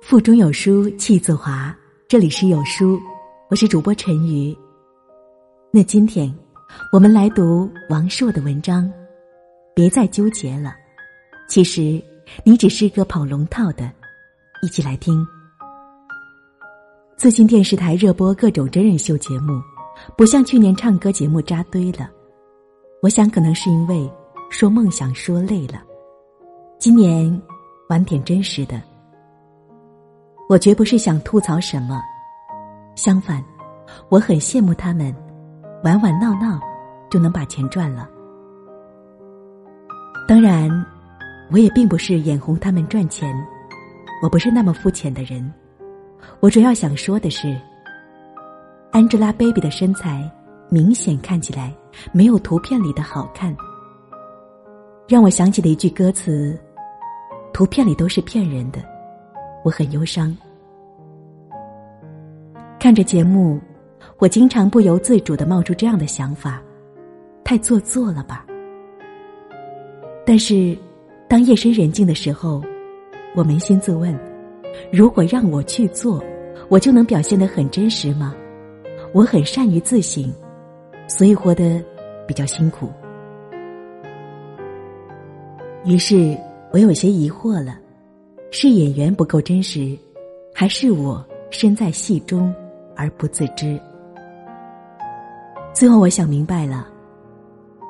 腹中有书气自华。这里是有书，我是主播陈瑜。那今天，我们来读王朔的文章。别再纠结了，其实你只是个跑龙套的。一起来听。最近电视台热播各种真人秀节目，不像去年唱歌节目扎堆了。我想可能是因为说梦想说累了，今年玩点真实的。我绝不是想吐槽什么，相反，我很羡慕他们，玩玩闹闹就能把钱赚了。当然，我也并不是眼红他们赚钱，我不是那么肤浅的人。我主要想说的是，Angelababy 的身材明显看起来没有图片里的好看，让我想起了一句歌词：“图片里都是骗人的。”我很忧伤。看着节目，我经常不由自主的冒出这样的想法：太做作了吧？但是，当夜深人静的时候，我扪心自问：如果让我去做，我就能表现得很真实吗？我很善于自省，所以活得比较辛苦。于是我有些疑惑了。是演员不够真实，还是我身在戏中而不自知？最后我想明白了，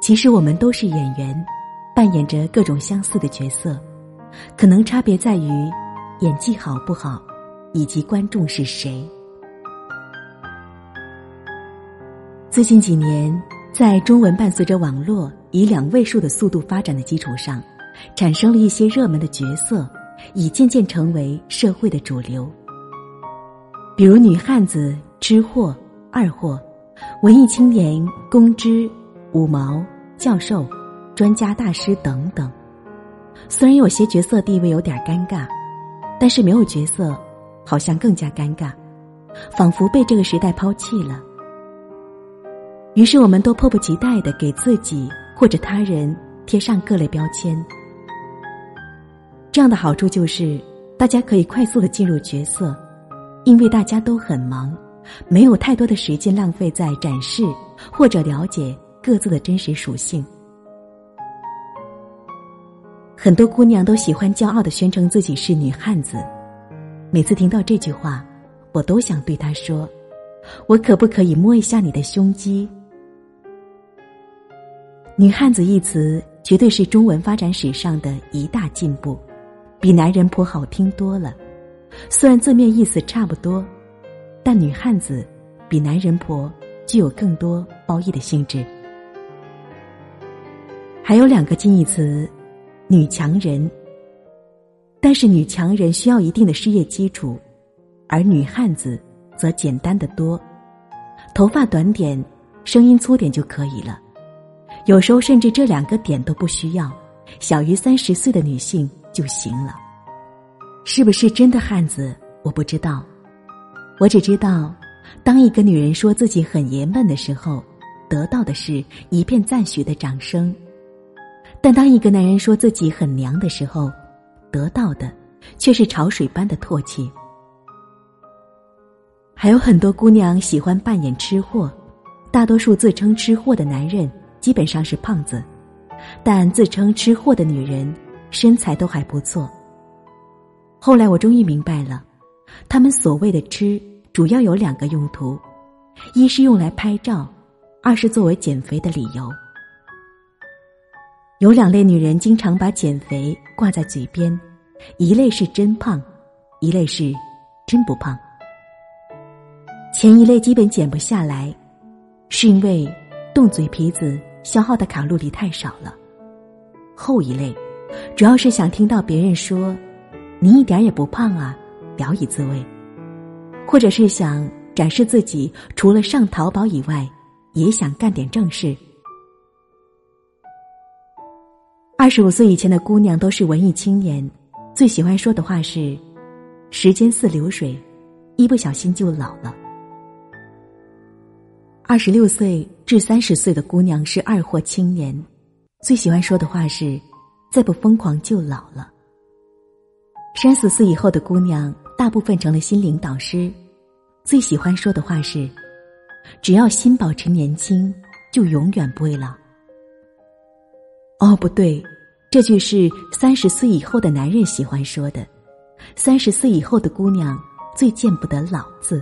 其实我们都是演员，扮演着各种相似的角色，可能差别在于演技好不好，以及观众是谁。最近几年，在中文伴随着网络以两位数的速度发展的基础上，产生了一些热门的角色。已渐渐成为社会的主流。比如女汉子、吃货、二货、文艺青年、公知、五毛、教授、专家、大师等等。虽然有些角色地位有点尴尬，但是没有角色好像更加尴尬，仿佛被这个时代抛弃了。于是我们都迫不及待的给自己或者他人贴上各类标签。这样的好处就是，大家可以快速的进入角色，因为大家都很忙，没有太多的时间浪费在展示或者了解各自的真实属性。很多姑娘都喜欢骄傲的宣称自己是女汉子，每次听到这句话，我都想对她说：“我可不可以摸一下你的胸肌？”女汉子一词绝对是中文发展史上的一大进步。比男人婆好听多了，虽然字面意思差不多，但女汉子比男人婆具有更多褒义的性质。还有两个近义词，女强人。但是女强人需要一定的事业基础，而女汉子则简单的多，头发短点，声音粗点就可以了。有时候甚至这两个点都不需要，小于三十岁的女性。就行了，是不是真的汉子？我不知道，我只知道，当一个女人说自己很爷们的时候，得到的是一片赞许的掌声；但当一个男人说自己很娘的时候，得到的却是潮水般的唾弃。还有很多姑娘喜欢扮演吃货，大多数自称吃货的男人基本上是胖子，但自称吃货的女人。身材都还不错。后来我终于明白了，他们所谓的吃主要有两个用途：一是用来拍照，二是作为减肥的理由。有两类女人经常把减肥挂在嘴边，一类是真胖，一类是真不胖。前一类基本减不下来，是因为动嘴皮子消耗的卡路里太少了；后一类。主要是想听到别人说：“你一点也不胖啊，聊以自慰。”或者是想展示自己除了上淘宝以外，也想干点正事。二十五岁以前的姑娘都是文艺青年，最喜欢说的话是：“时间似流水，一不小心就老了。”二十六岁至三十岁的姑娘是二货青年，最喜欢说的话是。再不疯狂就老了。三十岁以后的姑娘大部分成了心灵导师，最喜欢说的话是：“只要心保持年轻，就永远不会老。”哦，不对，这句是三十岁以后的男人喜欢说的，三十岁以后的姑娘最见不得“老”字。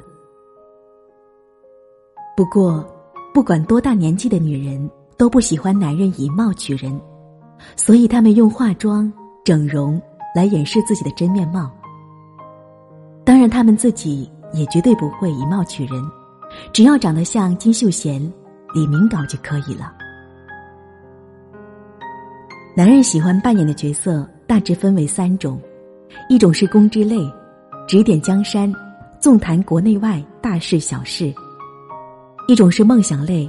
不过，不管多大年纪的女人，都不喜欢男人以貌取人，所以他们用化妆、整容来掩饰自己的真面貌。当然，他们自己也绝对不会以貌取人，只要长得像金秀贤、李明镐就可以了。男人喜欢扮演的角色大致分为三种：一种是公之类，指点江山，纵谈国内外大事小事；一种是梦想类，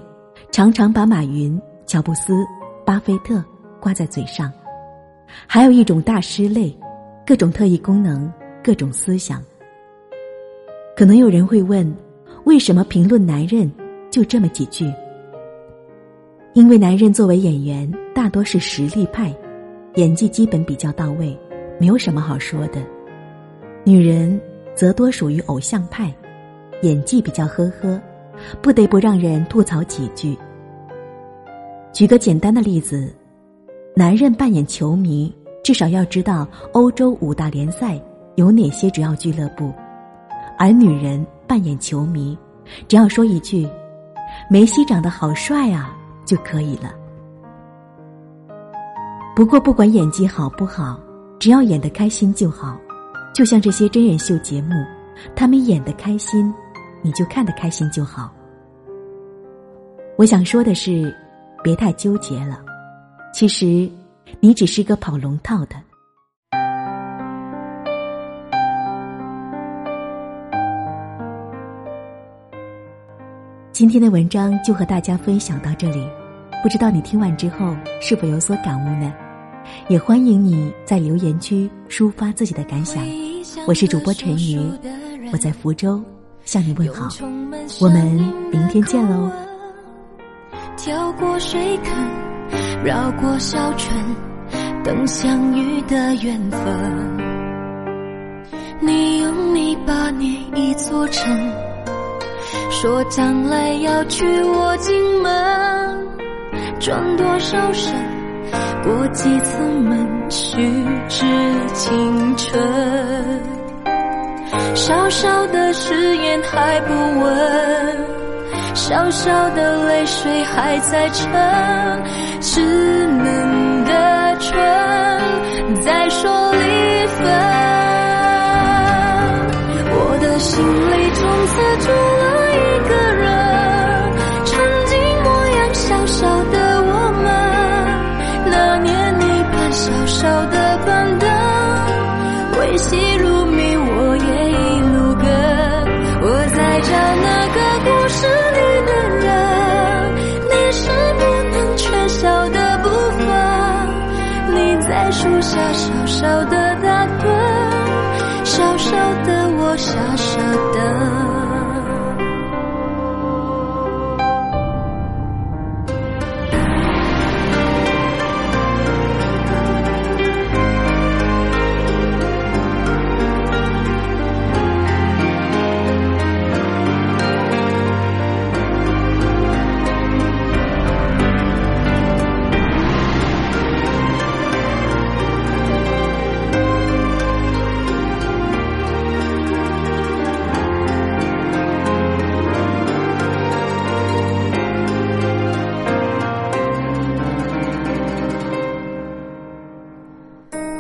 常常把马云、乔布斯、巴菲特挂在嘴上；还有一种大师类，各种特异功能，各种思想。可能有人会问，为什么评论男人就这么几句？因为男人作为演员，大多是实力派，演技基本比较到位，没有什么好说的；女人则多属于偶像派，演技比较呵呵，不得不让人吐槽几句。举个简单的例子，男人扮演球迷，至少要知道欧洲五大联赛有哪些主要俱乐部。而女人扮演球迷，只要说一句“梅西长得好帅啊”就可以了。不过，不管演技好不好，只要演得开心就好。就像这些真人秀节目，他们演得开心，你就看得开心就好。我想说的是，别太纠结了。其实，你只是个跑龙套的。今天的文章就和大家分享到这里，不知道你听完之后是否有所感悟呢？也欢迎你在留言区抒发自己的感想。我是主播陈瑜，我在福州向你问好，我们明天见喽。跳过水坑，绕过小村，等相遇的缘分。你用泥巴捏一座城。说将来要娶我进门，转多少身，过几次门，虚掷青春。小小的誓言还不稳，小小的泪水还在撑，稚嫩的唇在说离分。我的心里从此住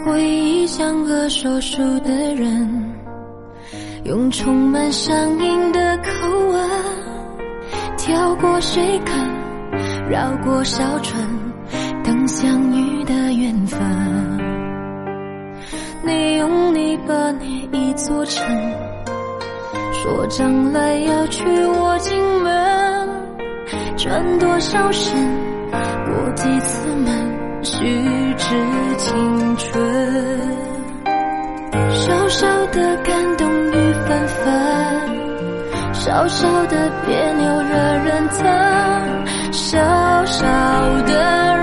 回忆像个说书的人，用充满乡音的口吻，跳过水坑，绕过小村，等相遇的缘分。你用泥巴捏一座城，说将来要娶我进门，转多少身，过几次门。虚掷青春，小小的感动雨纷纷，小小的别扭惹人疼，小小的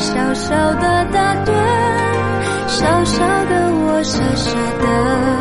小小的打盹，小小的我傻傻的。